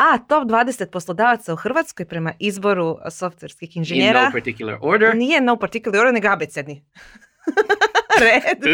A, top 20 poslodavaca u Hrvatskoj prema izboru softverskih inženjera. In no particular order. Nije no particular order, nego abecedni. Red.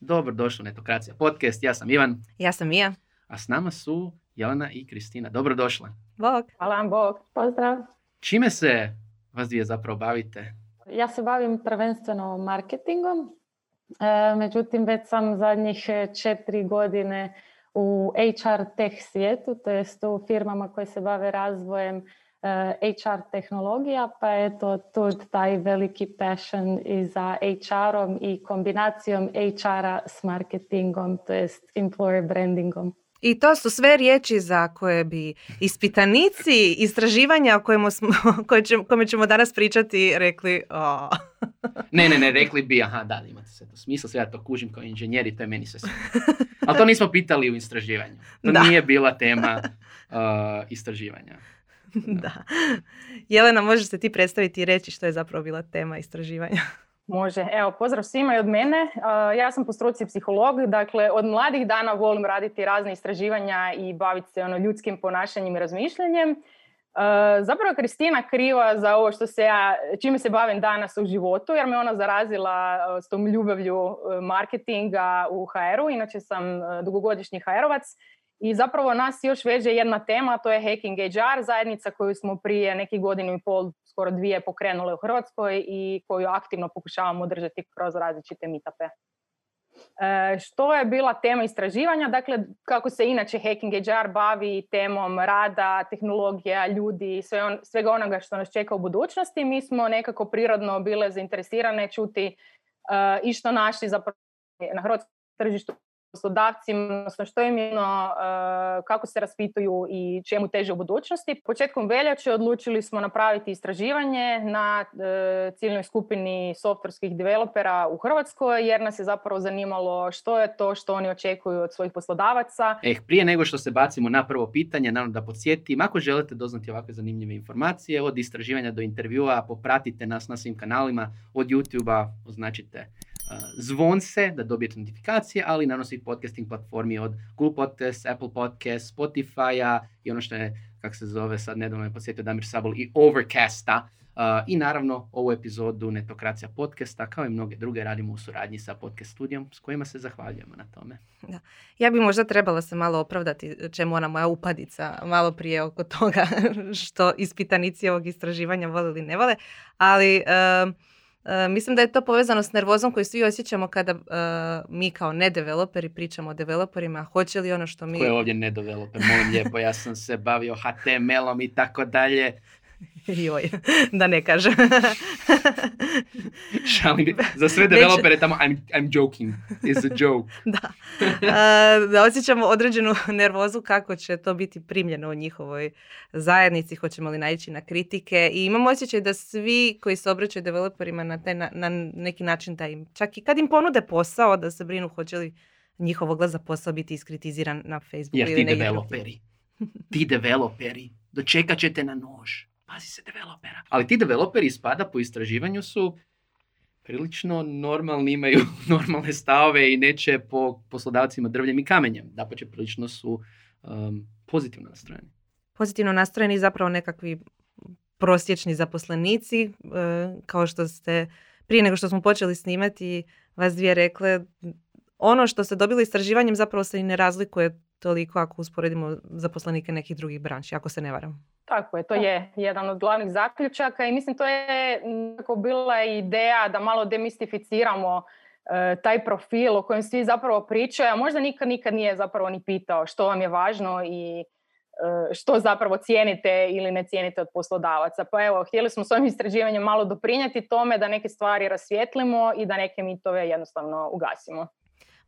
Dobro došli u Netokracija podcast. Ja sam Ivan, Ja sam Mija. a s nama su Jelena i Kristina. Dobro došle. Bog. Hvala vam Bog. Pozdrav. Čime se vas dvije zapravo bavite? Ja se bavim prvenstveno marketingom, e, međutim već sam zadnjih e, četiri godine u HR tech svijetu, to jest u firmama koje se bave razvojem e, HR tehnologija, pa eto tu taj veliki passion i za HR-om i kombinacijom HR-a s marketingom, to jest employer brandingom. I to su sve riječi za koje bi ispitanici istraživanja o kojemu smo, koje ćemo, kome ćemo danas pričati rekli o. Ne, ne, ne, rekli bi, aha, da, imate sve to smisla, sve ja to kužim kao inženjer i to je meni sve sve. Ali to nismo pitali u istraživanju. To Da. nije bila tema uh, istraživanja. da. Jelena, možeš se ti predstaviti i reći što je zapravo bila tema istraživanja? Može. Evo, pozdrav svima i od mene. Ja sam po struci psiholog, dakle od mladih dana volim raditi razne istraživanja i baviti se ono ljudskim ponašanjem i razmišljanjem. Zapravo Kristina kriva za ovo što se ja, čime se bavim danas u životu, jer me ona zarazila s tom ljubavlju uh, marketinga u HR-u. Inače sam uh, dugogodišnji HR-ovac i zapravo nas još veže jedna tema, to je Hacking HR, zajednica koju smo prije nekih godinu i pol, skoro dvije pokrenule u Hrvatskoj i koju aktivno pokušavamo držati kroz različite meetupe. E, što je bila tema istraživanja? Dakle, kako se inače Hacking HR bavi temom rada, tehnologija, ljudi i sve on, svega onoga što nas čeka u budućnosti, mi smo nekako prirodno bile zainteresirane čuti e, i što naši zapravo na hrvatskom tržištu poslodavcima, odnosno što im je, ono, e, kako se raspituju i čemu teže u budućnosti. Početkom veljače odlučili smo napraviti istraživanje na e, ciljnoj skupini softverskih developera u Hrvatskoj, jer nas je zapravo zanimalo što je to što oni očekuju od svojih poslodavaca. Eh, prije nego što se bacimo na prvo pitanje, naravno da podsjetim, ako želite doznati ovakve zanimljive informacije, od istraživanja do intervjua, popratite nas na svim kanalima, od YouTube-a označite uh, zvonce da dobijete notifikacije, ali naravno svih podcasting platformi od Google Podcast, Apple Podcast, Spotify-a i ono što je, kako se zove, sad nedavno je podsjetio Damir Sabol i Overcasta. Uh, I naravno ovu epizodu Netokracija podcasta, kao i mnoge druge, radimo u suradnji sa podcast studijom s kojima se zahvaljujemo na tome. Ja bi možda trebala se malo opravdati čemu ona moja upadica malo prije oko toga što ispitanici ovog istraživanja vole ili ne vole, ali em, e, mislim da je to povezano s nervozom koju svi osjećamo kada e, mi kao ne developeri pričamo o developerima, hoće li ono što mi... Ko je ovdje ne developer, molim lijepo, ja sam se bavio HTML-om i tako dalje. Joj, da ne kažem. Šalim, za sve developere tamo, I'm, I'm joking, it's a joke. da. E, da osjećamo određenu nervozu kako će to biti primljeno u njihovoj zajednici, hoćemo li naići na kritike i imamo osjećaj da svi koji se obraćaju developerima na, taj, na, na neki način da im, čak i kad im ponude posao, da se brinu hoće li njihov oglas za posao biti iskritiziran na Facebooku Jer ili ti negdje developeri, ti developeri, dočekat ćete na nož. Pazi se developera. Ali ti developeri ispada po istraživanju su prilično normalni, imaju normalne stavove i neće po poslodavcima drvljem i kamenjem. Dapače, prilično su um, pozitivno nastrojeni. pozitivno nastrojeni zapravo nekakvi prosječni zaposlenici, e, kao što ste prije nego što smo počeli snimati, vas dvije rekle, ono što ste dobili istraživanjem zapravo se i ne razlikuje toliko ako usporedimo zaposlenike nekih drugih branši, ako se ne varam. Tako je, to je jedan od glavnih zaključaka i mislim to je nekako bila ideja da malo demistificiramo e, taj profil o kojem svi zapravo pričaju, a možda nikad nikad nije zapravo ni pitao što vam je važno i e, što zapravo cijenite ili ne cijenite od poslodavaca. Pa evo, htjeli smo s ovim istraživanjem malo doprinijeti tome da neke stvari rasvijetlimo i da neke mitove jednostavno ugasimo.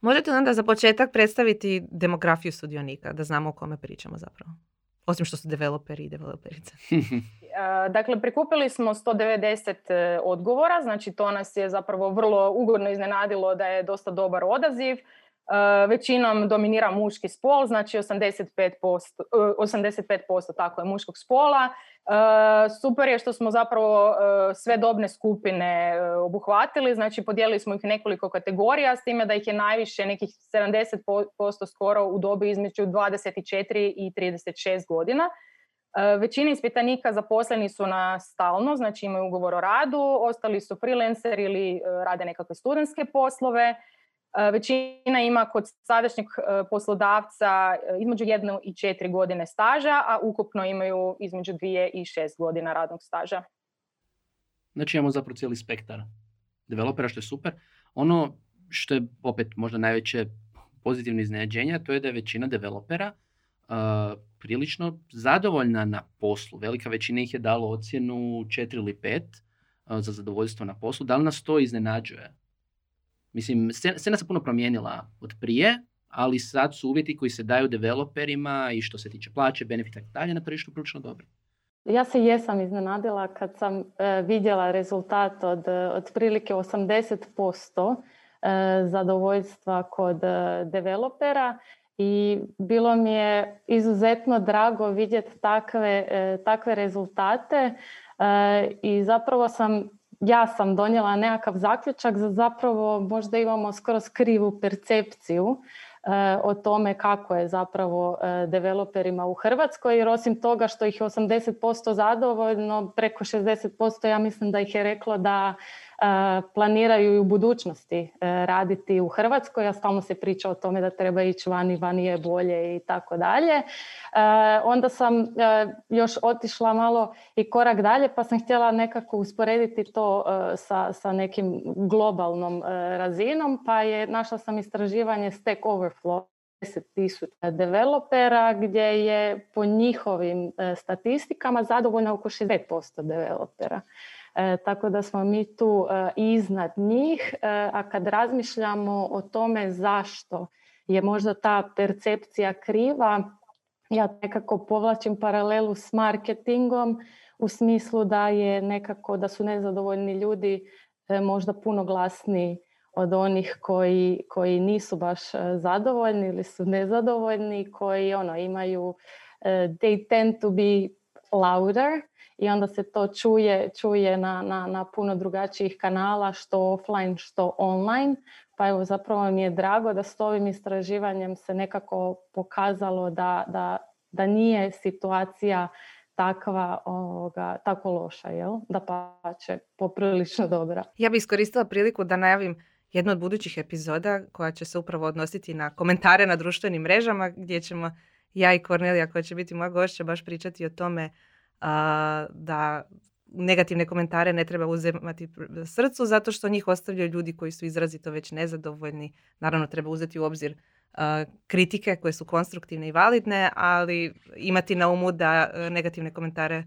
Možete onda za početak predstaviti demografiju sudionika, da znamo o kome pričamo zapravo. Osim što su developeri i developerice. Dakle, prikupili smo 190 e, odgovora, znači to nas je zapravo vrlo ugodno iznenadilo da je dosta dobar odaziv. E, većinom dominira muški spol, znači 85%, 85% tako je muškog spola. Super je što smo zapravo sve dobne skupine obuhvatili, znači podijelili smo ih nekoliko kategorija, s time da ih je najviše, nekih 70% skoro u dobi između 24 i 36 godina. Većina ispitanika zaposleni su na stalno, znači imaju ugovor o radu, ostali su freelancer ili rade nekakve studentske poslove. Većina ima kod sadašnjeg poslodavca između jednu i četiri godine staža, a ukupno imaju između dvije i šest godina radnog staža. Znači imamo zapravo cijeli spektar developera, što je super. Ono što je opet možda najveće pozitivno iznenađenje, to je da je većina developera uh, prilično zadovoljna na poslu. Velika većina ih je dalo ocjenu 4 ili 5 uh, za zadovoljstvo na poslu. Da li nas to iznenađuje? Mislim, scena se puno promijenila od prije, ali sad su uvjeti koji se daju developerima i što se tiče plaće, benefita i dalje na tržištu prilično dobri. Ja se jesam iznenadila kad sam e, vidjela rezultat od otprilike 80% e, zadovoljstva kod e, developera i bilo mi je izuzetno drago vidjeti takve, takve rezultate i zapravo sam ja sam donijela nekakav zaključak za zapravo možda imamo skoro krivu percepciju e, o tome kako je zapravo developerima u Hrvatskoj. Jer osim toga što ih je 80% zadovoljno, preko 60% ja mislim da ih je reklo da planiraju i u budućnosti e, raditi u Hrvatskoj, a stalno se priča o tome da treba ići vani, vani je bolje i tako dalje. E, onda sam e, još otišla malo i korak dalje pa sam htjela nekako usporediti to sa, sa nekim globalnom razinom pa je našla sam istraživanje Stack Overflow 10.000 developera gdje je po njihovim statistikama zadovoljno oko 60% developera. E, tako da smo mi tu e, iznad njih, e, a kad razmišljamo o tome zašto je možda ta percepcija kriva, ja nekako povlačim paralelu s marketingom u smislu da je nekako da su nezadovoljni ljudi možda puno glasniji od onih koji, koji nisu baš zadovoljni ili su nezadovoljni, koji ono imaju they tend to be louder i onda se to čuje, čuje na, na, na puno drugačijih kanala, što offline, što online. Pa evo, zapravo mi je drago da s ovim istraživanjem se nekako pokazalo da, da, da nije situacija takva, ovoga, tako loša, jel? Da pa će poprilično dobra. Ja bih iskoristila priliku da najavim jednu od budućih epizoda koja će se upravo odnositi na komentare na društvenim mrežama gdje ćemo ja i Kornelija koja će biti moja gošća baš pričati o tome da negativne komentare ne treba uzemati srcu zato što njih ostavljaju ljudi koji su izrazito već nezadovoljni. Naravno treba uzeti u obzir kritike koje su konstruktivne i validne, ali imati na umu da e, negativne komentare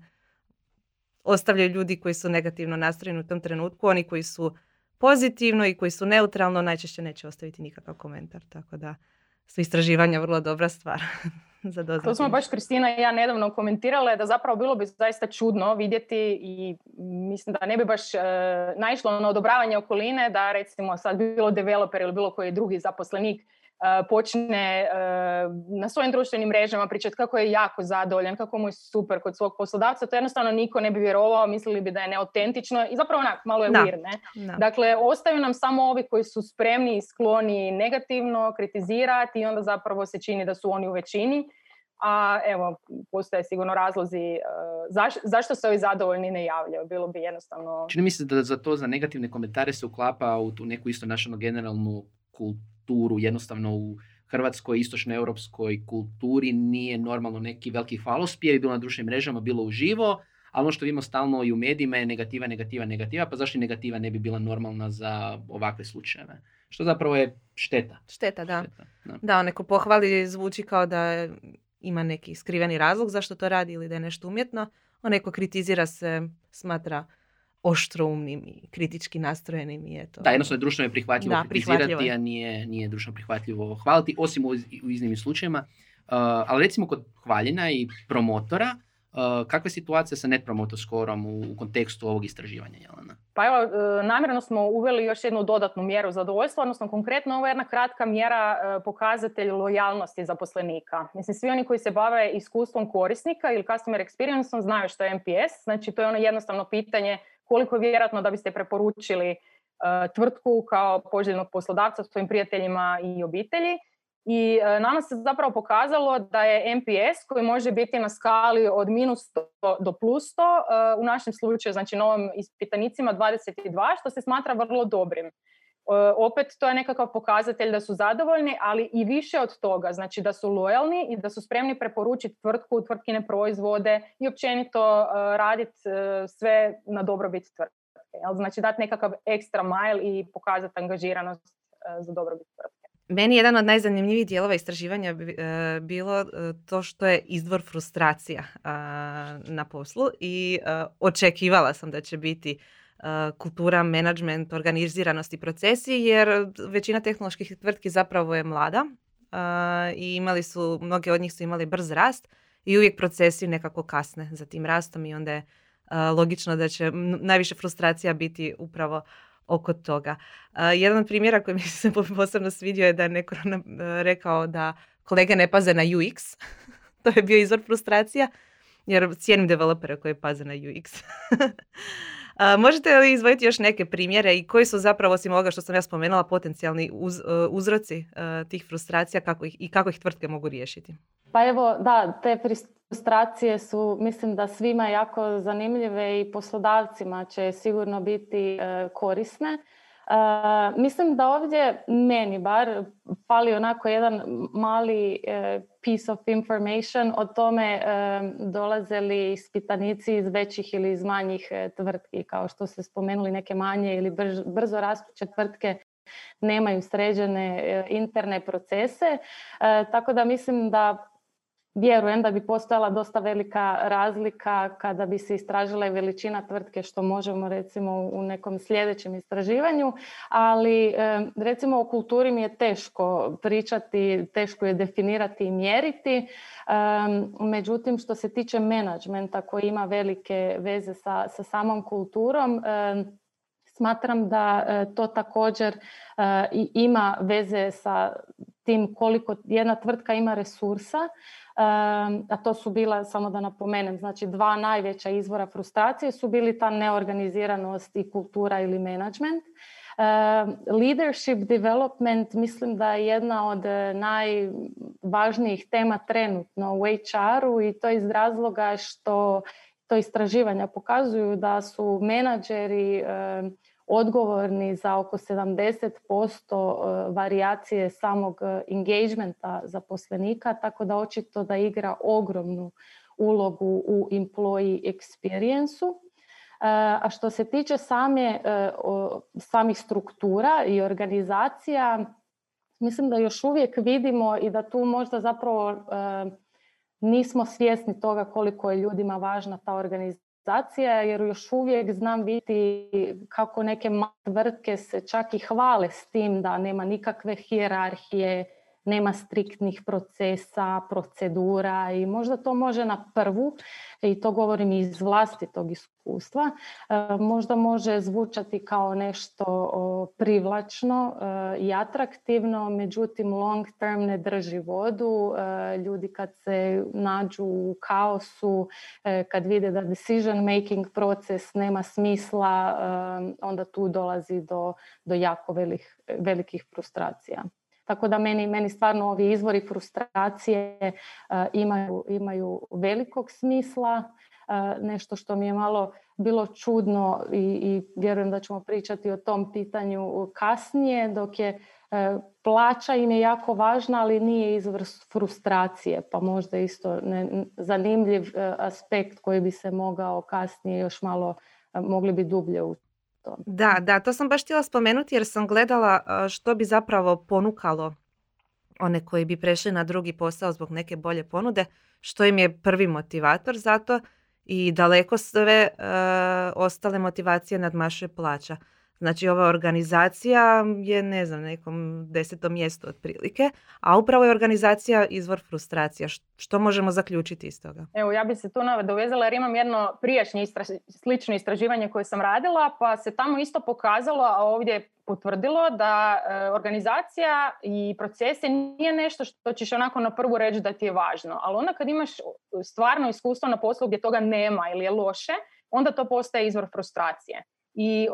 ostavljaju ljudi koji su negativno nastrojeni u tom trenutku, oni koji su pozitivno i koji su neutralno najčešće neće ostaviti nikakav komentar, tako da su istraživanja vrlo dobra stvar. za To smo baš Kristina i ja nedavno komentirale da zapravo bilo bi zaista čudno vidjeti i mislim da ne bi baš e, naišlo na odobravanje okoline da recimo sad bilo developer ili bilo koji drugi zaposlenik počne e, na svojim društvenim mrežama pričati kako je jako zadovoljan, kako mu je super kod svog poslodavca, to jednostavno niko ne bi vjerovao, mislili bi da je neautentično i zapravo onak malo je da. ne? Dakle, ostaju nam samo ovi koji su spremni i skloni negativno kritizirati i onda zapravo se čini da su oni u većini a evo, postoje sigurno razlozi uh, zašto se ovi zadovoljni ne javljaju. Bilo bi jednostavno... Čini mi se da za to, za negativne komentare se uklapa u tu neku isto našu generalnu kulturu, jednostavno u hrvatskoj, istočnoeuropskoj kulturi nije normalno neki veliki hvalospjev, bilo na društvenim mrežama, bilo uživo, ali ono što vidimo stalno i u medijima je negativa, negativa, negativa, pa zašto negativa ne bi bila normalna za ovakve slučajeve? Što zapravo je šteta. Šteta, da. Šteta, da. da, neko pohvali zvuči kao da ima neki skriveni razlog zašto to radi ili da je nešto umjetno. Onaj ko kritizira se smatra oštroumnim i kritički nastrojenim i eto. Da, jednostavno je društveno je prihvatljivo da, kritizirati, a nije, nije društveno prihvatljivo hvaliti, osim u, u iznimnim slučajevima. Uh, ali recimo kod hvaljenja i promotora, kakva je situacija sa Net Promoter Scoreom u, kontekstu ovog istraživanja, Jelena? Pa evo, e, namjerno smo uveli još jednu dodatnu mjeru zadovoljstva, odnosno konkretno ovo je jedna kratka mjera e, pokazatelj lojalnosti zaposlenika. Mislim, svi oni koji se bave iskustvom korisnika ili customer experience znaju što je MPS, znači to je ono jednostavno pitanje koliko je vjerojatno da biste preporučili tvrtku kao poželjnog poslodavca svojim prijateljima i obitelji i e, nama se zapravo pokazalo da je MPS koji može biti na skali od minus 100 do plus 100, e, u našem slučaju, znači novom ispitanicima 22, što se smatra vrlo dobrim. E, opet to je nekakav pokazatelj da su zadovoljni, ali i više od toga, znači da su lojalni i da su spremni preporučiti tvrtku, tvrtkine proizvode i općenito raditi sve na dobrobit tvrtke. Znači dati nekakav ekstra mile i pokazati angažiranost za dobrobit tvrtke. Meni jedan od najzanimljivijih dijelova istraživanja e, bilo e, to što je izvor frustracija na poslu i e, očekivala sam da će biti kultura, management, organiziranost i procesi jer većina tehnoloških tvrtki zapravo je mlada i imali su, mnoge od njih su imali brz rast i uvijek procesi nekako kasne za tim rastom i onda je logično da će najviše frustracija biti upravo oko toga. jedan od primjera koji mi se posebno svidio je da je neko rekao da kolege ne paze na UX. to je bio izvor frustracija jer cijenim developere koji paze na UX. možete li izvojiti još neke primjere i koji su zapravo, osim ovoga što sam ja spomenula, potencijalni uz, e, uzroci e, tih frustracija kako ih, i kako ih tvrtke mogu riješiti? Pa evo, da, te frustracije su, mislim da svima jako zanimljive i poslodavcima će sigurno biti e, korisne. Mislim da ovdje meni bar fali onako jedan mali piece of information o tome dolaze li ispitanici iz većih ili iz manjih e, tvrtki. Kao što ste spomenuli neke manje ili brzo rastuće tvrtke nemaju sređene e, interne procese. E, tako da mislim da Vjerujem da bi postojala dosta velika razlika kada bi se istražila veličina tvrtke što možemo recimo u nekom sljedećem istraživanju, ali recimo o kulturi mi je teško pričati, teško je definirati i mjeriti. Međutim, što se tiče menadžmenta koji ima velike veze sa, sa samom kulturom, smatram da e, to također e, ima veze sa tim koliko jedna tvrtka ima resursa a to su bila, samo da napomenem, znači dva najveća izvora frustracije su bili ta neorganiziranost i kultura ili management. leadership development mislim da je jedna od e, najvažnijih tema trenutno u HR-u i to iz razloga što to istraživanja pokazuju da su menadžeri odgovorni za oko 70% e, varijacije samog e, engagementa zaposlenika, tako da očito da igra ogromnu ulogu u employee experience e, A što se tiče same, samih struktura i organizacija, mislim da još uvijek vidimo i da tu možda zapravo nismo svjesni toga koliko je ljudima važna ta organizacija jer još uvijek znam biti kako neke tvrtke se čak i hvale s tim da nema nikakve hijerarhije, nema striktnih procesa, procedura i možda to može na prvu, i to govorim iz vlastitog iskustva, e, možda može zvučati kao nešto privlačno e, i atraktivno, međutim long term ne drži vodu. E, ljudi kad se nađu u kaosu, kad vide da decision making proces nema smisla, onda tu dolazi do, do jako velikih frustracija. Tako da meni, meni stvarno ovi izvori frustracije e, imaju, imaju velikog smisla. E, nešto što mi je malo bilo čudno i, i vjerujem da ćemo pričati o tom pitanju kasnije, dok je e, plaća im je jako važna, ali nije izvor frustracije, pa možda isto ne, zanimljiv aspekt koji bi se mogao kasnije još malo mogli bi dublje u da, da, to sam baš htjela spomenuti jer sam gledala što bi zapravo ponukalo one koji bi prešli na drugi posao zbog neke bolje ponude, što im je prvi motivator za to i daleko sve ostale motivacije nadmašuje plaća. Znači ova organizacija je, ne znam, nekom desetom mjestu otprilike, a upravo je organizacija izvor frustracija. Što možemo zaključiti iz toga? Evo, ja bi se tu dovezala jer imam jedno prijašnje slično istraživanje koje sam radila, pa se tamo isto pokazalo, a ovdje potvrdilo da e, organizacija i procese nije nešto što ćeš onako na prvu reći da ti je važno, ali onda kad imaš stvarno iskustvo na poslu gdje toga nema ili je loše, onda to postaje izvor frustracije. I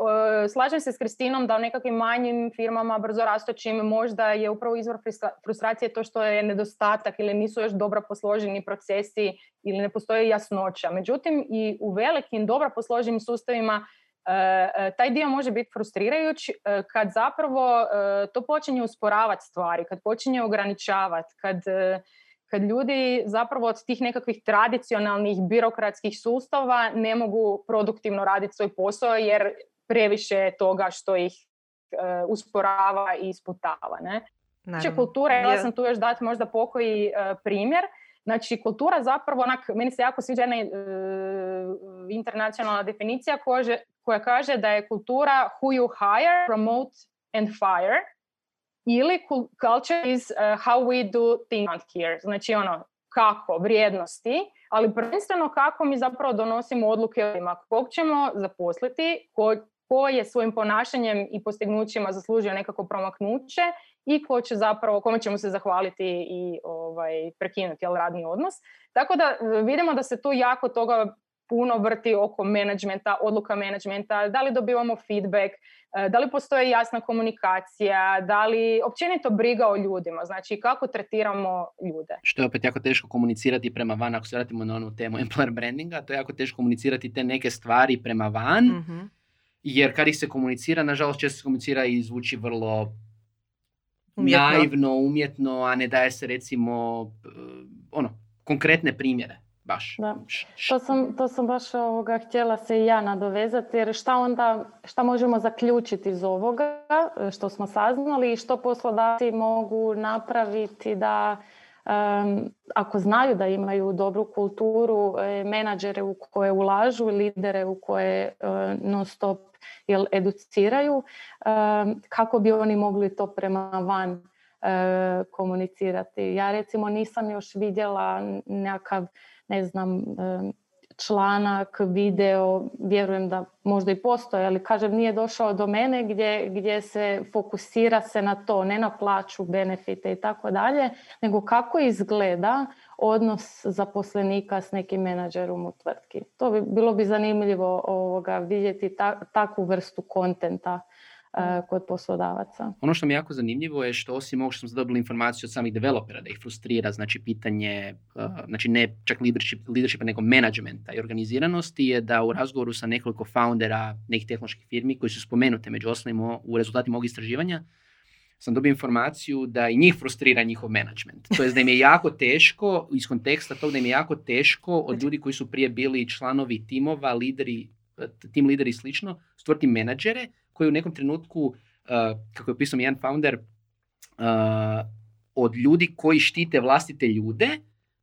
slažem se s Kristinom da u nekakvim manjim firmama, brzo rastoćim, možda je upravo izvor frustracije to što je nedostatak ili nisu još dobro posloženi procesi ili ne postoji jasnoća. Međutim, i u velikim, dobro posloženim sustavima e, e, taj dio može biti frustrirajući e, kad zapravo to počinje usporavati stvari, kad počinje ograničavati, kad kad ljudi zapravo od tih nekakvih tradicionalnih birokratskih sustava ne mogu produktivno raditi svoj posao jer previše je toga što ih uh, usporava i isputava. Ne? Znači kultura, ja sam tu još dati možda pokoji uh, primjer. Znači kultura zapravo, onak, meni se jako sviđa jedna uh, internacionalna definicija koja, koja kaže da je kultura who you hire, promote and fire ili culture is uh, how we do things here. Znači ono, kako, vrijednosti, ali prvenstveno kako mi zapravo donosimo odluke o njima. Kog ćemo zaposliti, ko, ko je svojim ponašanjem i postignućima zaslužio nekako promaknuće i ko će zapravo, kome ćemo se zahvaliti i ovaj, prekinuti jel, radni odnos. Tako da vidimo da se tu jako toga puno vrti oko menadžmenta, odluka menadžmenta, da li dobivamo feedback, e, da li postoji jasna komunikacija, da li općenito briga o ljudima, znači kako tretiramo ljude. Što je opet jako teško komunicirati prema van, ako se vratimo na onu temu employer brandinga, to je jako teško komunicirati te neke stvari prema van, mhm. jer kad ih se komunicira, nažalost često se komunicira i zvuči vrlo umjetno. naivno, umjetno, a ne daje se recimo e, ono, konkretne primjere baš. Da. To sam, to sam baš ovoga htjela se i ja nadovezati jer šta onda, šta možemo zaključiti iz ovoga što smo saznali i što poslodavci mogu napraviti da ako znaju da imaju dobru kulturu, e, menadžere u koje ulažu, lidere u koje e, non stop jel, educiraju, kako bi oni mogli to prema van e, komunicirati. Ja recimo nisam još vidjela nekakav ne znam, članak, video, vjerujem da možda i postoje, ali kažem nije došao do mene gdje, gdje se fokusira se na to, ne na plaću, benefite i tako dalje, nego kako izgleda odnos zaposlenika s nekim menadžerom u tvrtki. To bi bilo bi zanimljivo ovoga, vidjeti takvu vrstu kontenta E, kod poslodavaca. Ono što mi je jako zanimljivo je što osim ovog što smo dobili informaciju od samih developera da ih frustrira, znači pitanje, e, znači ne čak leadership, leadershipa nego managementa i organiziranosti je da u razgovoru sa nekoliko foundera nekih tehnoloških firmi koji su spomenute među ostalim u rezultatima ovog istraživanja, sam dobio informaciju da i njih frustrira njihov management. To je da im je jako teško, iz konteksta tog da im je jako teško od znači- ljudi koji su prije bili članovi timova, lideri, tim lideri i slično, stvoriti menadžere koji u nekom trenutku, uh, kako je opisao jedan founder, uh, od ljudi koji štite vlastite ljude,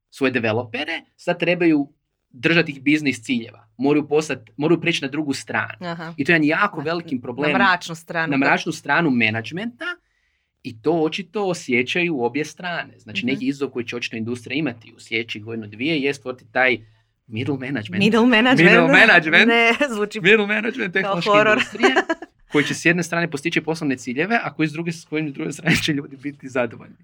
svoje developere, sad trebaju držati ih biznis ciljeva. Moraju, postati, moraju preći na drugu stranu. I to je jedan jako veliki problem. Na mračnu stranu. Na mračnu stranu menadžmenta i to očito osjećaju obje strane. Znači uh neki izazov koji će očito industrija imati u sljedećih godinu dvije je stvoriti taj middle management. Middle management. Middle management. Ne, zvuči middle management tehnološke industrije. koji će s jedne strane postići poslovne ciljeve, a koji s druge, s kojim druge strane će ljudi biti zadovoljni.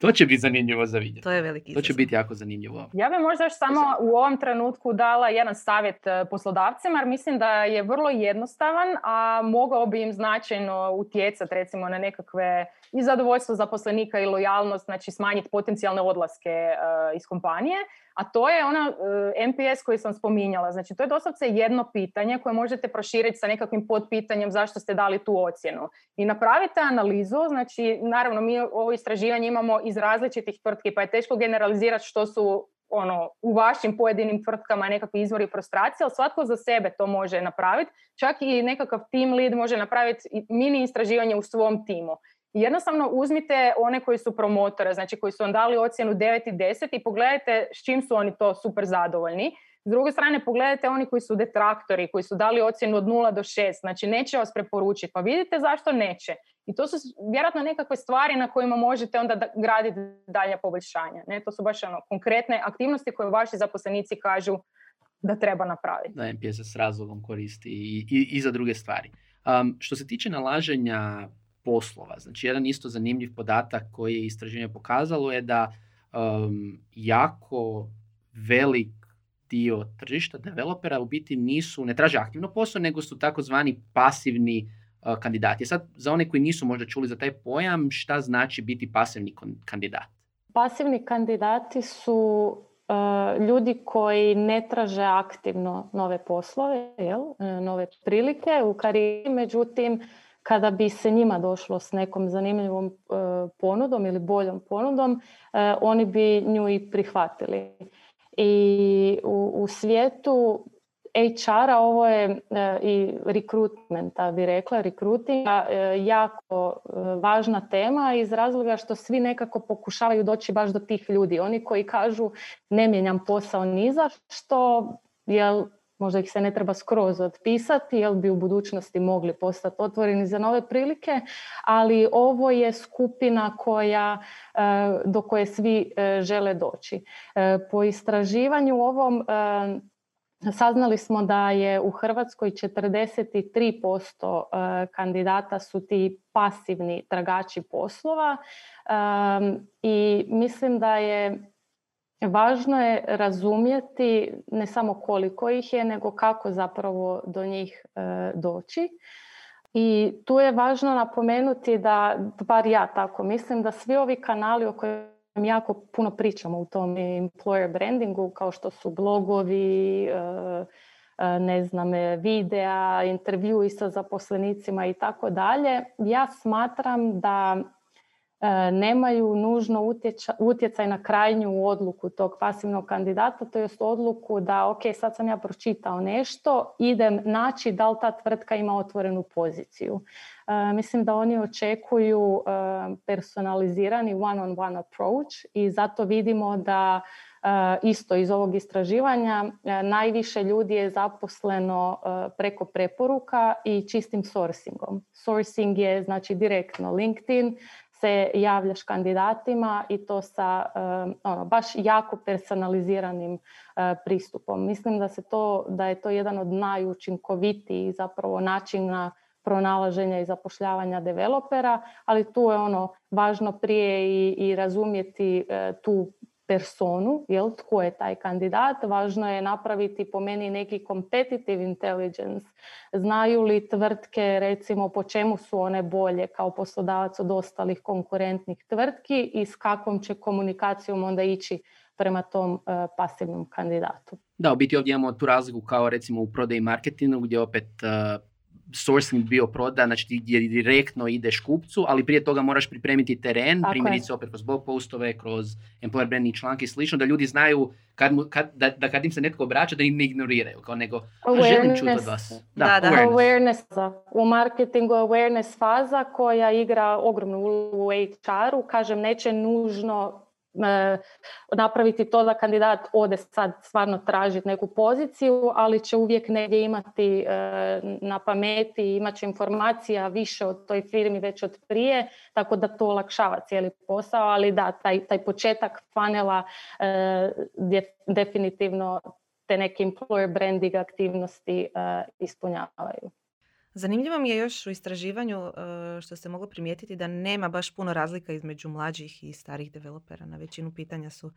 To će biti zanimljivo za vidjeti. To je veliki To će biti jako zanimljivo. Ja bih možda još samo u ovom trenutku dala jedan savjet e, poslodavcima, jer mislim da je vrlo jednostavan, a mogao bi im značajno utjecati recimo na nekakve i zadovoljstvo zaposlenika i lojalnost, znači smanjiti potencijalne odlaske uh, iz kompanije. A to je ona e, MPS koji sam spominjala. Znači to je doslovce jedno pitanje koje možete proširiti sa nekakvim podpitanjem zašto ste dali tu ocjenu. I napravite analizu, znači naravno mi ovo istraživanje imamo iz različitih tvrtki pa je teško generalizirati što su ono, u vašim pojedinim tvrtkama nekakvi izvori frustracije, ali svatko za sebe to može napraviti. Čak i nekakav team lead može napraviti mini istraživanje u svom timu jednostavno uzmite one koji su promotore, znači koji su vam dali ocjenu 9 i 10 i pogledajte s čim su oni to super zadovoljni. S druge strane, pogledajte oni koji su detraktori, koji su dali ocjenu od 0 do 6, znači neće vas preporučiti, pa vidite zašto neće. I to su vjerojatno nekakve stvari na kojima možete onda da, graditi dalje poboljšanja. Ne? To su baš ono, konkretne aktivnosti koje vaši zaposlenici kažu da treba napraviti. Da MPS s razlogom koristi i, i, i za druge stvari. Um, što se tiče nalaženja poslova, znači jedan isto zanimljiv podatak koji je istraživanje pokazalo je da um, jako velik dio tržišta developera u biti nisu, ne traže aktivno posao, nego su takozvani pasivni uh, kandidati. Sad, za one koji nisu možda čuli za taj pojam, šta znači biti pasivni kandidat? Pasivni kandidati su uh, ljudi koji ne traže aktivno nove poslove, jel? Uh, nove prilike u karijeri, međutim, kada bi se njima došlo s nekom zanimljivom ponudom ili boljom ponudom, oni bi nju i prihvatili i u, u svijetu HR-a ovo je e, i rekrutmenta, bi rekla, rekrutinga, e, jako e, važna tema iz razloga što svi nekako pokušavaju doći baš do tih ljudi. Oni koji kažu ne mijenjam posao ni za što, jel možda ih se ne treba skroz otpisati jer bi u budućnosti mogli postati otvoreni za nove prilike, ali ovo je skupina koja, e, do koje svi e, žele doći. E, po istraživanju ovom Saznali smo da je u Hrvatskoj 43% kandidata su ti pasivni tragači poslova i mislim da je Važno je razumjeti ne samo koliko ih je, nego kako zapravo do njih e, doći. I tu je važno napomenuti da, bar ja tako mislim, da svi ovi kanali o kojima jako puno pričamo u tom employer brandingu, kao što su blogovi, e, e, ne znam, videa, intervjui sa zaposlenicima i tako dalje, ja smatram da nemaju nužno utjecaj na krajnju odluku tog pasivnog kandidata, to jest odluku da ok, sad sam ja pročitao nešto, idem naći da li ta tvrtka ima otvorenu poziciju. E, mislim da oni očekuju e, personalizirani one-on-one approach i zato vidimo da isto iz ovog istraživanja najviše ljudi je zaposleno preko preporuka i čistim sourcingom. Sourcing je znači direktno LinkedIn, se javljaš kandidatima i to sa ono, baš jako personaliziranim eh, pristupom. Mislim da, se to, da je to jedan od najučinkovitijih zapravo načina pronalaženja i zapošljavanja developera, ali tu je ono važno prije i, i razumjeti eh, tu personu, jel, tko je taj kandidat. Važno je napraviti po meni neki competitive intelligence. Znaju li tvrtke recimo po čemu su one bolje kao poslodavac od ostalih konkurentnih tvrtki i s kakvom će komunikacijom onda ići prema tom uh, pasivnom kandidatu. Da, u biti ovdje imamo tu razliku kao recimo u prodaji marketingu gdje opet uh, sourcing bio prodan, znači gdje direktno ideš kupcu, ali prije toga moraš pripremiti teren, Tako primjerice je. opet kroz blog postove, kroz employer branding članke i slično, da ljudi znaju kad mu, kad, da, da kad im se netko obraća da im ne ignoriraju, kao nego želim čuti od vas. Da, da, da. Awareness. awareness. U marketingu awareness faza koja igra ogromnu ulogu u HR-u, kažem neće nužno napraviti to da kandidat ode sad stvarno tražiti neku poziciju, ali će uvijek negdje imati e, na pameti, imat će informacija više od toj firmi već od prije, tako da to olakšava cijeli posao, ali da, taj, taj početak panela e, definitivno te neke employer branding aktivnosti ispunjavaju. Zanimljivo mi je još u istraživanju e, što ste mogli primijetiti da nema baš puno razlika između mlađih i starih developera. Na većinu pitanja su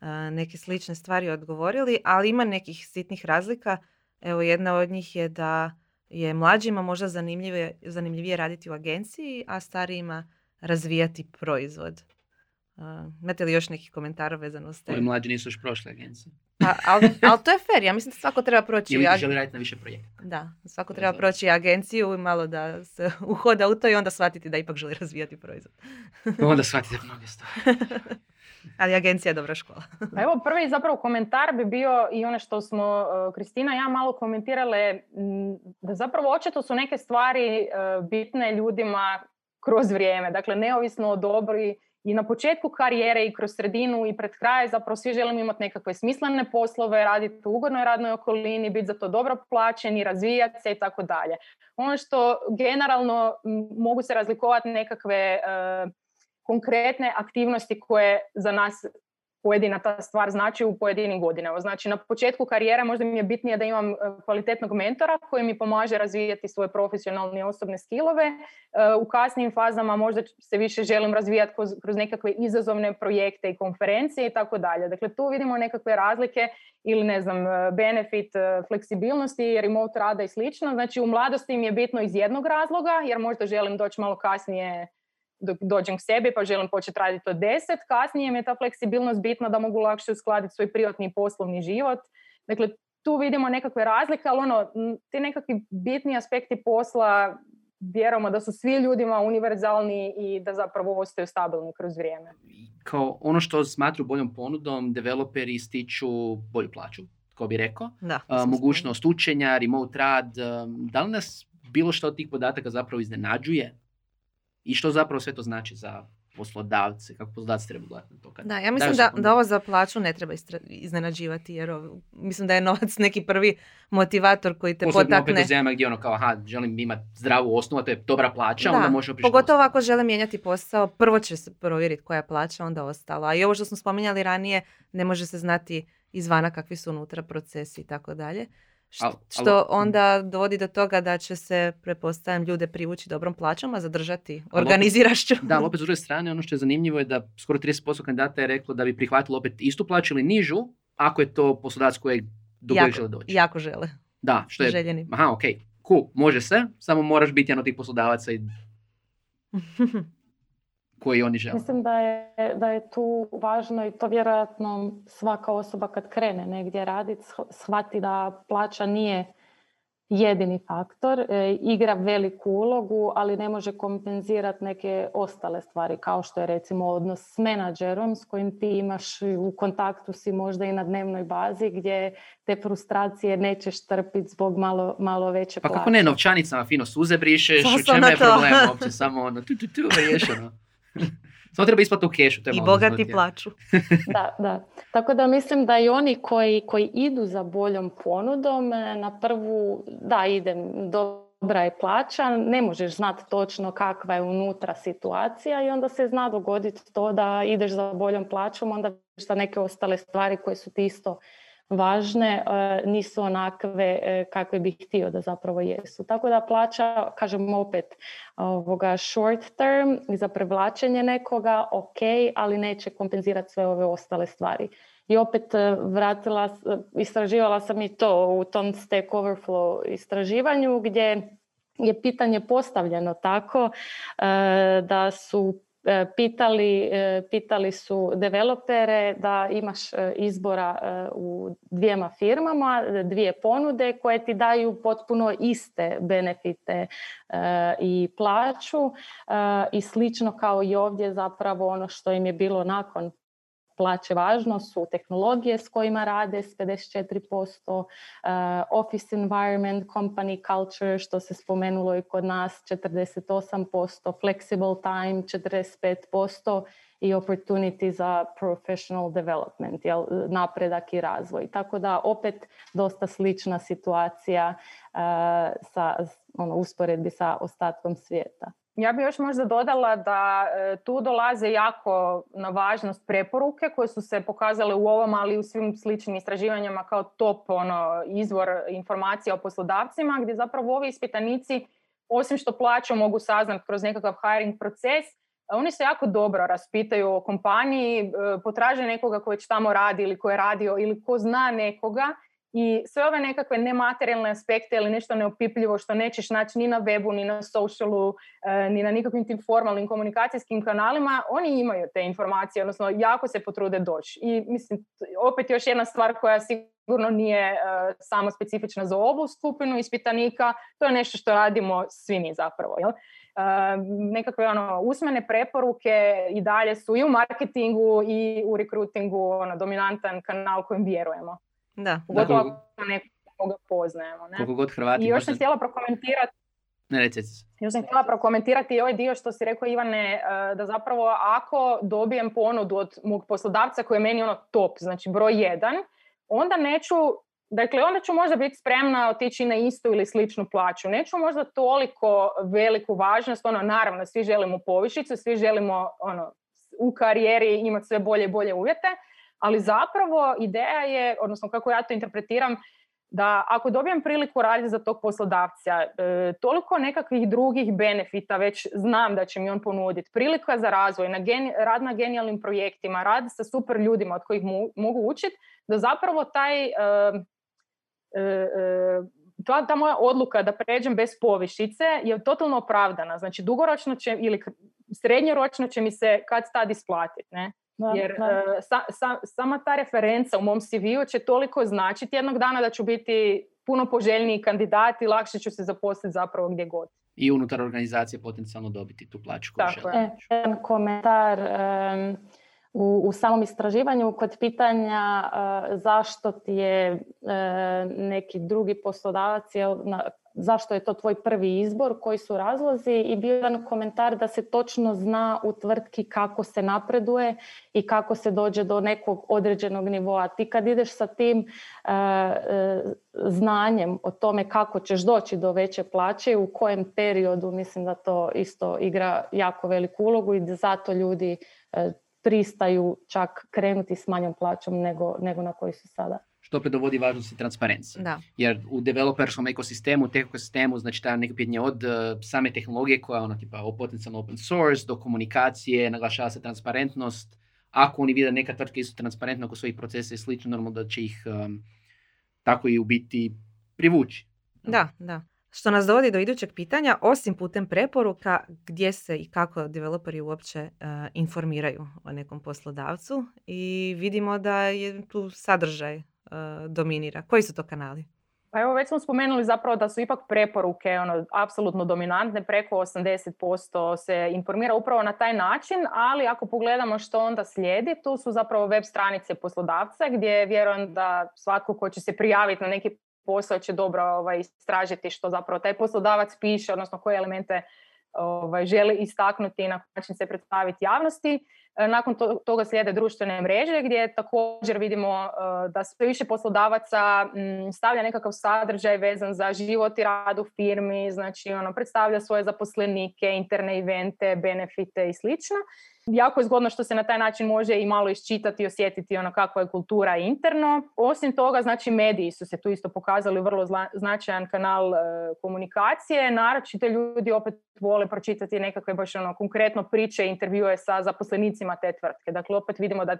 e, neke slične stvari odgovorili, ali ima nekih sitnih razlika. Evo jedna od njih je da je mlađima možda zanimljivije, zanimljivije raditi u agenciji, a starijima razvijati proizvod. Uh, imate li još nekih komentara vezano s Ovi mlađi nisu još prošle agencije. Pa, ali, ali to je fair, ja mislim da svako treba proći... Ili želi raditi na više projekta. Da, svako treba proći agenciju i malo da se uhoda u to i onda shvatiti da ipak želi razvijati proizvod. onda shvatite mnoge stvari. Ali agencija je dobra škola. Pa evo prvi zapravo komentar bi bio i ono što smo uh, Kristina i ja malo komentirale, da zapravo očito su neke stvari uh, bitne ljudima kroz vrijeme. Dakle, neovisno o dobri i na početku karijere i kroz sredinu i pred kraj zapravo svi želimo imati nekakve smislene poslove, raditi u ugodnoj radnoj okolini, biti za to dobro plaćeni, razvijati se i tako dalje. Ono što generalno mogu se razlikovati nekakve e, konkretne aktivnosti koje za nas pojedina ta stvar znači u pojedinim godinama. Znači na početku karijere možda mi je bitnije da imam e, kvalitetnog mentora koji mi pomaže razvijati svoje profesionalne osobne skillove. E, u kasnijim fazama možda se više želim razvijati kroz, kroz nekakve izazovne projekte i konferencije i tako dalje. Dakle, tu vidimo nekakve razlike ili ne znam, e, benefit fleksibilnosti, remote rada i slično. Znači u mladosti mi je bitno iz jednog razloga jer možda želim doći malo kasnije dok dođem k sebi pa želim početi raditi od deset, kasnije mi je ta fleksibilnost bitna da mogu lakše uskladiti svoj privatni i poslovni život. Dakle, tu vidimo nekakve razlike, ali ono, ti nekakvi bitni aspekti posla vjerujemo da su svi ljudima univerzalni i da zapravo ostaju stabilni kroz vrijeme. Kao ono što smatru boljom ponudom, developeri stiču bolju plaću, ko bi rekao. Da, mogućnost učenja, remote rad. Da li nas bilo što od tih podataka zapravo iznenađuje? I što zapravo sve to znači za poslodavce, kako poslodavci treba gledati na to. Kad da, ja mislim da, da ovo za plaću ne treba iznenađivati, jer mislim da je novac neki prvi motivator koji te Posledno potakne. Posledno opet gdje ono kao, aha, želim imati zdravu osnovu, to je dobra plaća, da, onda možemo Pogotovo ako žele mijenjati posao, prvo će se provjeriti koja je plaća, onda ostalo. A i ovo što smo spominjali ranije, ne može se znati izvana kakvi su unutra procesi i tako dalje. Što, onda dovodi do toga da će se, prepostavljam, ljude privući dobrom plaćom, a zadržati organizirašću. Da, ali opet s druge strane, ono što je zanimljivo je da skoro 30% kandidata je reklo da bi prihvatilo opet istu plaću ili nižu, ako je to poslodavac koji do jako, žele doći. Jako žele. Da, što je... Željeni. Aha, ok, cool, može se, samo moraš biti jedan od tih poslodavaca i koji oni žele. Mislim da je, da je tu važno i to vjerojatno svaka osoba kad krene negdje raditi shvati da plaća nije jedini faktor, e, igra veliku ulogu, ali ne može kompenzirati neke ostale stvari, kao što je recimo odnos s menadžerom s kojim ti imaš u kontaktu si možda i na dnevnoj bazi gdje te frustracije nećeš trpiti zbog malo, malo veće plaće. Pa kako ne, novčanicama fino suze brišeš, u čemu je problem uopće, samo ono, tu, tu, tu, riješeno. Samo treba isplati u kešu. I bogati plaću. da, da. Tako da mislim da i oni koji, koji idu za boljom ponudom, e, na prvu, da, idem, dobra je plaća, ne možeš znati točno kakva je unutra situacija i onda se zna dogoditi to da ideš za boljom plaćom, onda za neke ostale stvari koje su ti isto važne e, nisu onakve e, kakve bih htio da zapravo jesu. Tako da plaća, kažem opet, ovoga short term za prevlačenje nekoga, ok, ali neće kompenzirati sve ove ostale stvari. I opet e, vratila, istraživala sam i to u tom Stack Overflow istraživanju gdje je pitanje postavljeno tako da su pitali, e, pitali su developere da imaš e, izbora u dvijema firmama, dvije ponude koje ti daju potpuno iste benefite i plaću i slično kao i ovdje zapravo ono što im je bilo nakon plaće važno su tehnologije s kojima rade s 54%, uh, office environment, company culture što se spomenulo i kod nas 48%, flexible time 45% i opportunity za professional development, jel, napredak i razvoj. Tako da opet dosta slična situacija uh, sa ono, usporedbi sa ostatkom svijeta. Ja bih još možda dodala da e, tu dolaze jako na važnost preporuke koje su se pokazale u ovom, ali i u svim sličnim istraživanjima kao top ono, izvor informacija o poslodavcima, gdje zapravo ovi ispitanici, osim što plaću mogu saznati kroz nekakav hiring proces, oni se jako dobro raspitaju o kompaniji, e, potraže nekoga koji već tamo radi ili ko je radio ili ko zna nekoga i sve ove nekakve nematerijalne aspekte ili nešto neopipljivo što nećeš naći ni na webu, ni na socialu, e, ni na nikakvim tim formalnim komunikacijskim kanalima, oni imaju te informacije, odnosno jako se potrude doći. I mislim, opet još jedna stvar koja sigurno nije uh, samo specifična za ovu skupinu ispitanika, to je nešto što radimo svi mi zapravo. Jel? Uh, nekakve ono, usmene preporuke i dalje su i u marketingu i u rekrutingu ono, dominantan kanal kojim vjerujemo. Da. Pogotovo ako nekoga poznajemo. Ne? Koliko god Hrvati I još sam htjela prokomentirati Ne, recite Još sam htjela prokomentirati ovaj dio što si rekao Ivane, e, da zapravo ako dobijem ponudu od mog poslodavca koji je meni ono top, znači broj jedan, onda neću, dakle onda ću možda biti spremna otići na istu ili sličnu plaću. Neću možda toliko veliku važnost, ono naravno svi želimo povišicu, svi želimo ono, u karijeri imati sve bolje i bolje uvjete, ali zapravo ideja je, odnosno kako ja to interpretiram, da ako dobijem priliku raditi za tog poslodavca, e, toliko nekakvih drugih benefita već znam da će mi on ponuditi. Prilika za razvoj, na rad na genijalnim projektima, rad sa super ljudima od kojih mogu učiti, da zapravo taj... E, e, ta, ta moja odluka da pređem bez povišice je totalno opravdana. Znači, dugoročno će ili srednjoročno će mi se kad tad isplatiti. Ne? Jer e, sama ta referenca u mom CV-u će toliko značiti jednog dana da ću biti puno poželjniji kandidat i lakše ću se zaposliti zapravo gdje god. I unutar organizacije potencijalno dobiti tu plaću koju Tako je. E, komentar u, u samom istraživanju kod pitanja e, zašto ti je neki drugi poslodavac na, zašto je to tvoj prvi izbor, koji su razlozi i bio jedan komentar da se točno zna u tvrtki kako se napreduje i kako se dođe do nekog određenog nivoa. Ti kad ideš sa tim e, e, znanjem o tome kako ćeš doći do veće plaće u kojem periodu, mislim da to isto igra jako veliku ulogu i zato ljudi e, pristaju čak krenuti s manjom plaćom nego, nego na koji su sada što opet dovodi važnosti transparencije. Da. Jer u developerskom ekosistemu, tech ekosistemu, znači ta neka pitanje od uh, same tehnologije koja je ono tipa o potencijalno open source do komunikacije, naglašava se transparentnost. Ako oni vide neka tvrtka isto transparentna oko svojih procesa i slično, normalno da će ih um, tako i u biti privući. Da, da. Što nas dovodi do idućeg pitanja, osim putem preporuka, gdje se i kako developeri uopće uh, informiraju o nekom poslodavcu i vidimo da je tu sadržaj uh, dominira. Koji su to kanali? Pa evo već smo spomenuli zapravo da su ipak preporuke ono, apsolutno dominantne, preko 80% se informira upravo na taj način, ali ako pogledamo što onda slijedi, tu su zapravo web stranice poslodavca gdje vjerujem da svatko ko će se prijaviti na neki posao će dobro ovaj, istražiti što zapravo taj poslodavac piše, odnosno koje elemente ovaj, želi istaknuti i na način se predstaviti javnosti. E, nakon toga slijede društvene mreže gdje također vidimo e, da sve više poslodavaca stavlja nekakav sadržaj vezan za život i rad u firmi, znači ono, predstavlja svoje zaposlenike, interne evente, benefite i slično jako je zgodno što se na taj način može i malo iščitati i osjetiti ono kakva je kultura interno. Osim toga, znači mediji su se tu isto pokazali vrlo značajan kanal e, komunikacije. Naročito ljudi opet vole pročitati nekakve baš ono konkretno priče, intervjue sa zaposlenicima te tvrtke. Dakle, opet vidimo da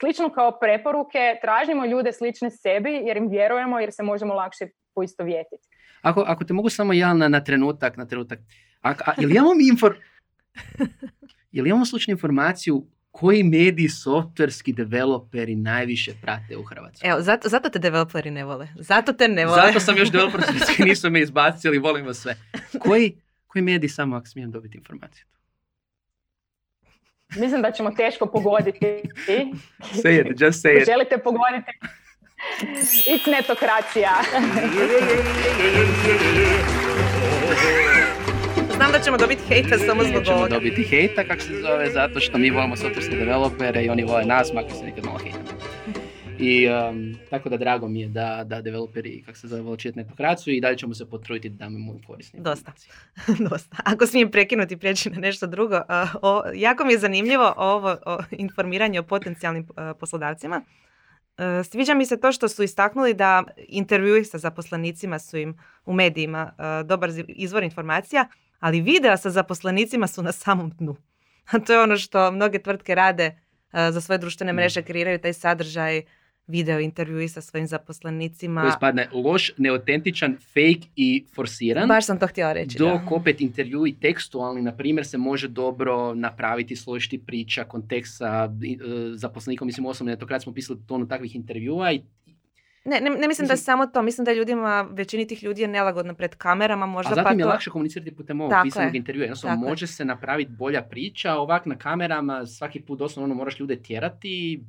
slično kao preporuke tražimo ljude slične sebi jer im vjerujemo jer se možemo lakše poistovjetiti. Ako, ako te mogu samo ja na, na trenutak, na trenutak. A, a, ili imamo mi infor... Jel imamo slučajnu informaciju koji mediji softverski developeri najviše prate u Hrvatskoj? Evo, zato, zato te developeri ne vole. Zato te ne vole. Zato sam još developer, nisu me izbacili, volim vas sve. Koji, koji mediji samo ako smijem dobiti informaciju? Mislim da ćemo teško pogoditi. say it, just say it. Želite pogoditi? It's netokracija. Znam da ćemo dobiti hejta samo zbog ovoga. ćemo dobiti hejta, kako se zove, zato što mi volimo softwarske developere i oni vole nas, makar se nekad malo hejtamo. I um, tako da drago mi je da, da developeri, kako se zove, vole čitati netokraciju i dalje ćemo se potruditi da damo mu korisni. Dosta. Dosta. Ako smijem prekinuti i prijeći na nešto drugo, uh, o, jako mi je zanimljivo ovo o, informiranje o potencijalnim uh, poslodavcima. Uh, sviđa mi se to što su istaknuli da intervjui sa zaposlenicima su im u medijima dobar izvor informacija, ali videa sa zaposlenicima su na samom dnu. A to je ono što mnoge tvrtke rade e, za svoje društvene mreže, kreiraju taj sadržaj video intervjui sa svojim zaposlenicima. Koji spadne loš, neautentičan, fake i forsiran. Baš sam to htjela reći. Dok da. opet intervjui tekstualni, na primjer, se može dobro napraviti, složiti priča, kontekst sa e, zaposlenikom. Mislim, osobno, to kad smo pisali tonu takvih intervjua i ne, ne, ne mislim da je samo to. Mislim da je ljudima, većini tih ljudi je nelagodno pred kamerama. Možda A zatim pa je lakše komunicirati putem ovog pisanog intervjua. Jednostavno može se napraviti bolja priča. Ovak na kamerama svaki put doslovno ono moraš ljude tjerati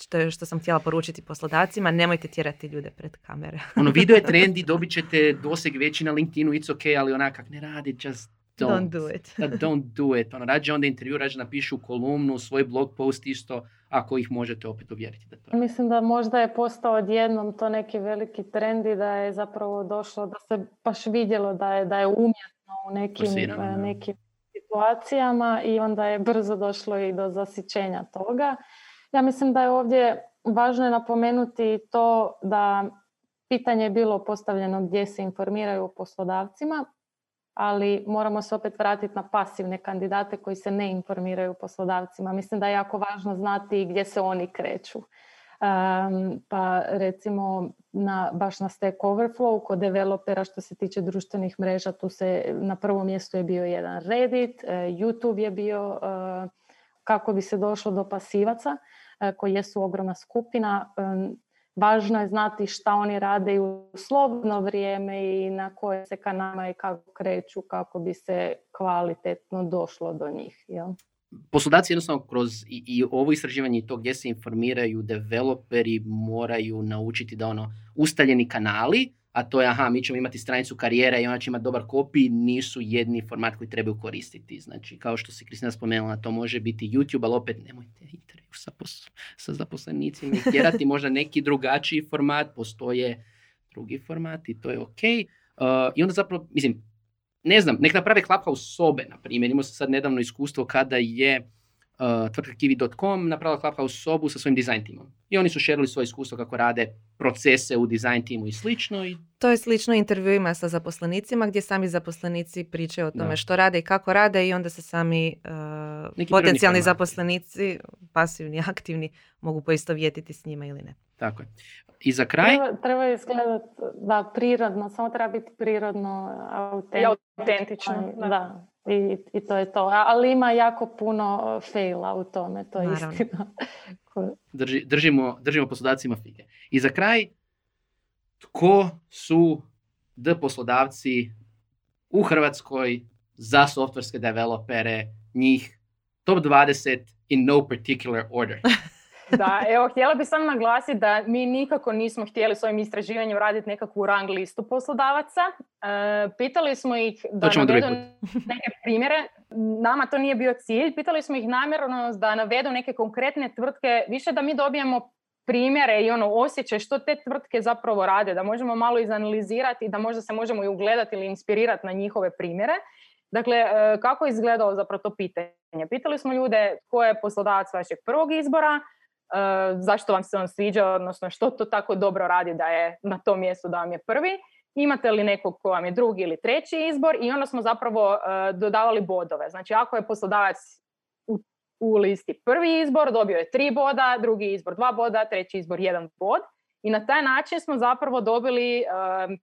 što, je- što sam htjela poručiti poslodavcima, nemojte tjerati ljude pred kamere. Ono, video je trendi, dobit ćete doseg veći na LinkedInu, it's ok, ali onak, kak ne radi, just don't. Don't do it. Don't do it. Ono, rađe onda intervju, rađe napišu kolumnu, svoj blog post isto, ako ih možete opet uvjeriti da to Mislim da možda je postao odjednom to neki veliki trend i da je zapravo došlo, da se baš vidjelo da je, da je umjetno u nekim, nekim situacijama i onda je brzo došlo i do zasićenja toga. Ja mislim da je ovdje važno je napomenuti to da pitanje je bilo postavljeno gdje se informiraju o poslodavcima, ali moramo se opet vratiti na pasivne kandidate koji se ne informiraju poslodavcima. Mislim da je jako važno znati gdje se oni kreću. Um, pa recimo na, baš na Stack Overflow kod developera što se tiče društvenih mreža tu se na prvom mjestu je bio jedan Reddit, eh, YouTube je bio eh, kako bi se došlo do pasivaca eh, koji jesu ogromna skupina. Em, Važno je znati šta oni rade u slobodno vrijeme i na koje se kanama i kako kreću kako bi se kvalitetno došlo do njih. Jel? poslodavci jednostavno kroz i, i ovo istraživanje i to gdje se informiraju developeri moraju naučiti da ono ustaljeni kanali, a to je aha, mi ćemo imati stranicu karijere i ona će imati dobar kopij, nisu jedni format koji trebaju koristiti. Znači, kao što si Kristina spomenula, to može biti YouTube, ali opet nemojte intervju sa, pos- sa zaposlenicima i tjerati možda neki drugačiji format, postoje drugi format i to je ok. Uh, I onda zapravo, mislim, ne znam, nek naprave Clubhouse sobe, na primjer. Imao sam sad nedavno iskustvo kada je uh, tvrtka kiwi.com napravila Clubhouse sobu sa svojim dizajn timom. I oni su šerili svoje iskustvo kako rade procese u dizajn timu i slično. I To je slično intervjuima sa zaposlenicima gdje sami zaposlenici pričaju o tome Da. što rade i kako rade i onda se sami uh, Neki potencijalni zaposlenici, pasivni, aktivni, mogu poistovjetiti s njima ili ne. tako je. I za kraj, Treba, treba izgledat da prirodno, samo treba biti prirodno I autentično. autentično. Da. da. I, I to je to. Ali ima jako puno uh, faila u tome, to je Naravno. istina. Drži, držimo, držimo poslodavcima fige. I za kraj, tko su D poslodavci u Hrvatskoj za softverske developere, njih top 20 in no particular order. Da, evo, htjela bih samo naglasiti da mi nikako nismo htjeli s ovim istraživanjem raditi nekakvu rang listu poslodavaca. E, pitali smo ih da navedu neke primjere. Nama to nije bio cilj. Pitali smo ih namjerno da navedu neke konkretne tvrtke, više da mi dobijemo primjere i ono osjećaj što te tvrtke zapravo rade, da možemo malo izanalizirati i da možda se možemo i ugledati ili inspirirati na njihove primjere. Dakle, e, kako je izgledalo zapravo to pitanje? Pitali smo ljude tko je poslodavac vašeg prvog izbora, zašto vam se on sviđa, odnosno što to tako dobro radi da je na tom mjestu da vam je prvi. Imate li nekog ko vam je drugi ili treći izbor i onda smo zapravo e, dodavali bodove. Znači ako je poslodavac u, u listi prvi izbor, dobio je tri boda, drugi izbor dva boda, treći izbor jedan bod. I na taj način smo zapravo dobili e,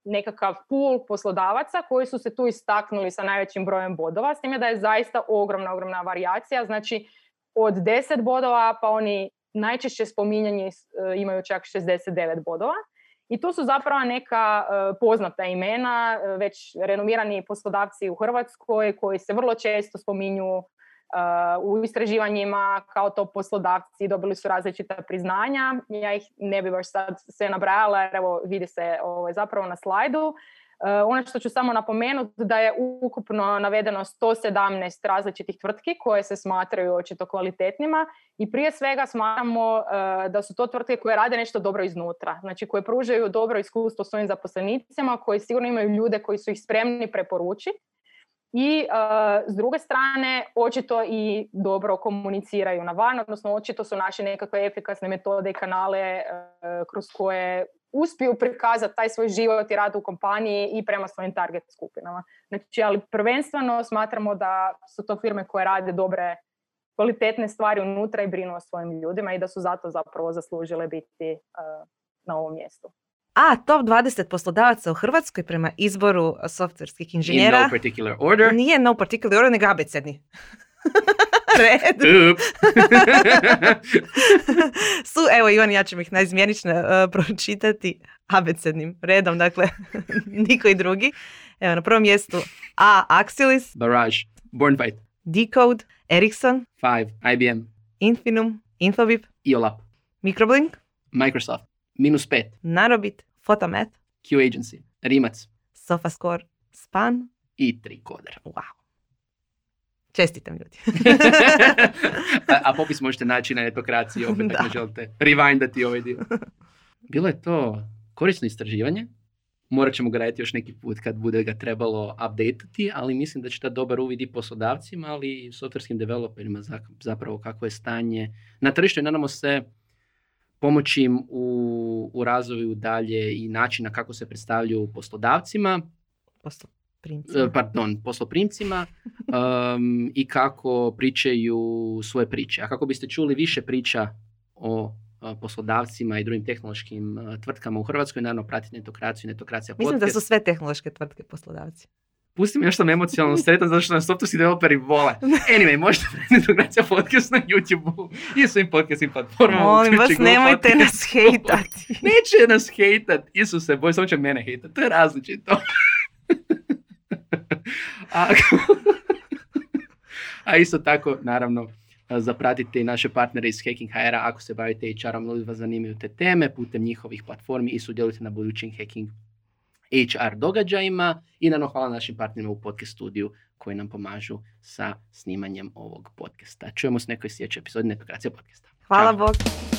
nekakav pool poslodavaca koji su se tu istaknuli sa najvećim brojem bodova, s time da je zaista ogromna, ogromna varijacija. Znači od 10 bodova pa oni najčešće spominjanje e, imaju čak 69 bodova. I tu su zapravo neka e, poznata imena, e, već renomirani poslodavci u Hrvatskoj koji se vrlo često spominju u istraživanjima kao to poslodavci, dobili su različita priznanja. Ja ih ne bi baš sad sve nabrajala evo vidi se ovaj, zapravo na slajdu. E, Ono što ću samo napomenuti da je ukupno navedeno 117 različitih tvrtki koje se smatraju očito kvalitetnima i prije svega smatramo e, da su to tvrtke koje rade nešto dobro iznutra, znači koje pružaju dobro iskustvo svojim zaposlenicima, koji sigurno imaju ljude koji su ih spremni preporučiti i e, s druge strane očito i dobro komuniciraju na van, odnosno očito su naše nekakve efikasne metode i kanale kroz koje uspiju prikazati taj svoj život i rad u kompaniji i prema svojim target skupinama. Znači, ali prvenstveno smatramo da su to firme koje rade dobre, kvalitetne stvari unutra i brinu o svojim ljudima i da su zato zapravo zaslužile biti eh, na ovom mjestu. A, top 20 poslodavaca u Hrvatskoj prema izboru softverskih In inženjera no particular order. nije no particular order, nego abecedni. Red. Su, evo Ivan, ja ću ih najizmjenično uh, pročitati abecednim redom, dakle, niko i drugi. Evo, na prvom mjestu A. Axilis, Barrage. Born Fight. Decode, Ericsson, 5. IBM. Infinum, Infobip, IOLAP. Microblink, Microsoft, minus 5, Narobit, Photomath, Q Agency, Rimac Sofascore, Span. i Tricoder. Wow. Čestitam ljudi. a, a popis možete naći na etokraciji opet Da. ako želite rewindati ovaj dio. Bilo je to korisno istraživanje. Morat ćemo ga raditi još neki put kad bude ga trebalo updateati, ali mislim da će ta dobar uvid i poslodavcima, ali i softverskim developerima za- zapravo kako je stanje na tržištu i nadamo se pomoći im u, u razvoju dalje i načina kako se predstavljaju poslodavcima, Posto e, primci. pardon, posloprimcima um, i kako pričaju svoje priče. A kako biste čuli više priča o a, poslodavcima i drugim tehnološkim a, tvrtkama u Hrvatskoj, naravno pratite Netokraciju, Netokracija Mislim da podcast. su sve tehnološke tvrtke poslodavci. Pustim još sam emocionalno sretan zato što nas softwarski developeri vole. Anyway, možete Netokracija podcast na YouTube i svim podcastim platformama. Molim vas, nemojte Podcast. nas hejtati. Neće nas hejtat, Isuse, boj, samo će mene hejtat, to je različito. A, a isto tako, naravno, zapratite i naše partnere iz Hacking hr ako se bavite HR-om ili vas zanimaju te teme putem njihovih platformi i sudjelujte na budućim Hacking HR događajima i naravno hvala našim partnerima u podcast studiju koji nam pomažu sa snimanjem ovog podcasta. Čujemo se nekoj sljedećoj epizodi Netokracija podcasta. Hvala. Bog.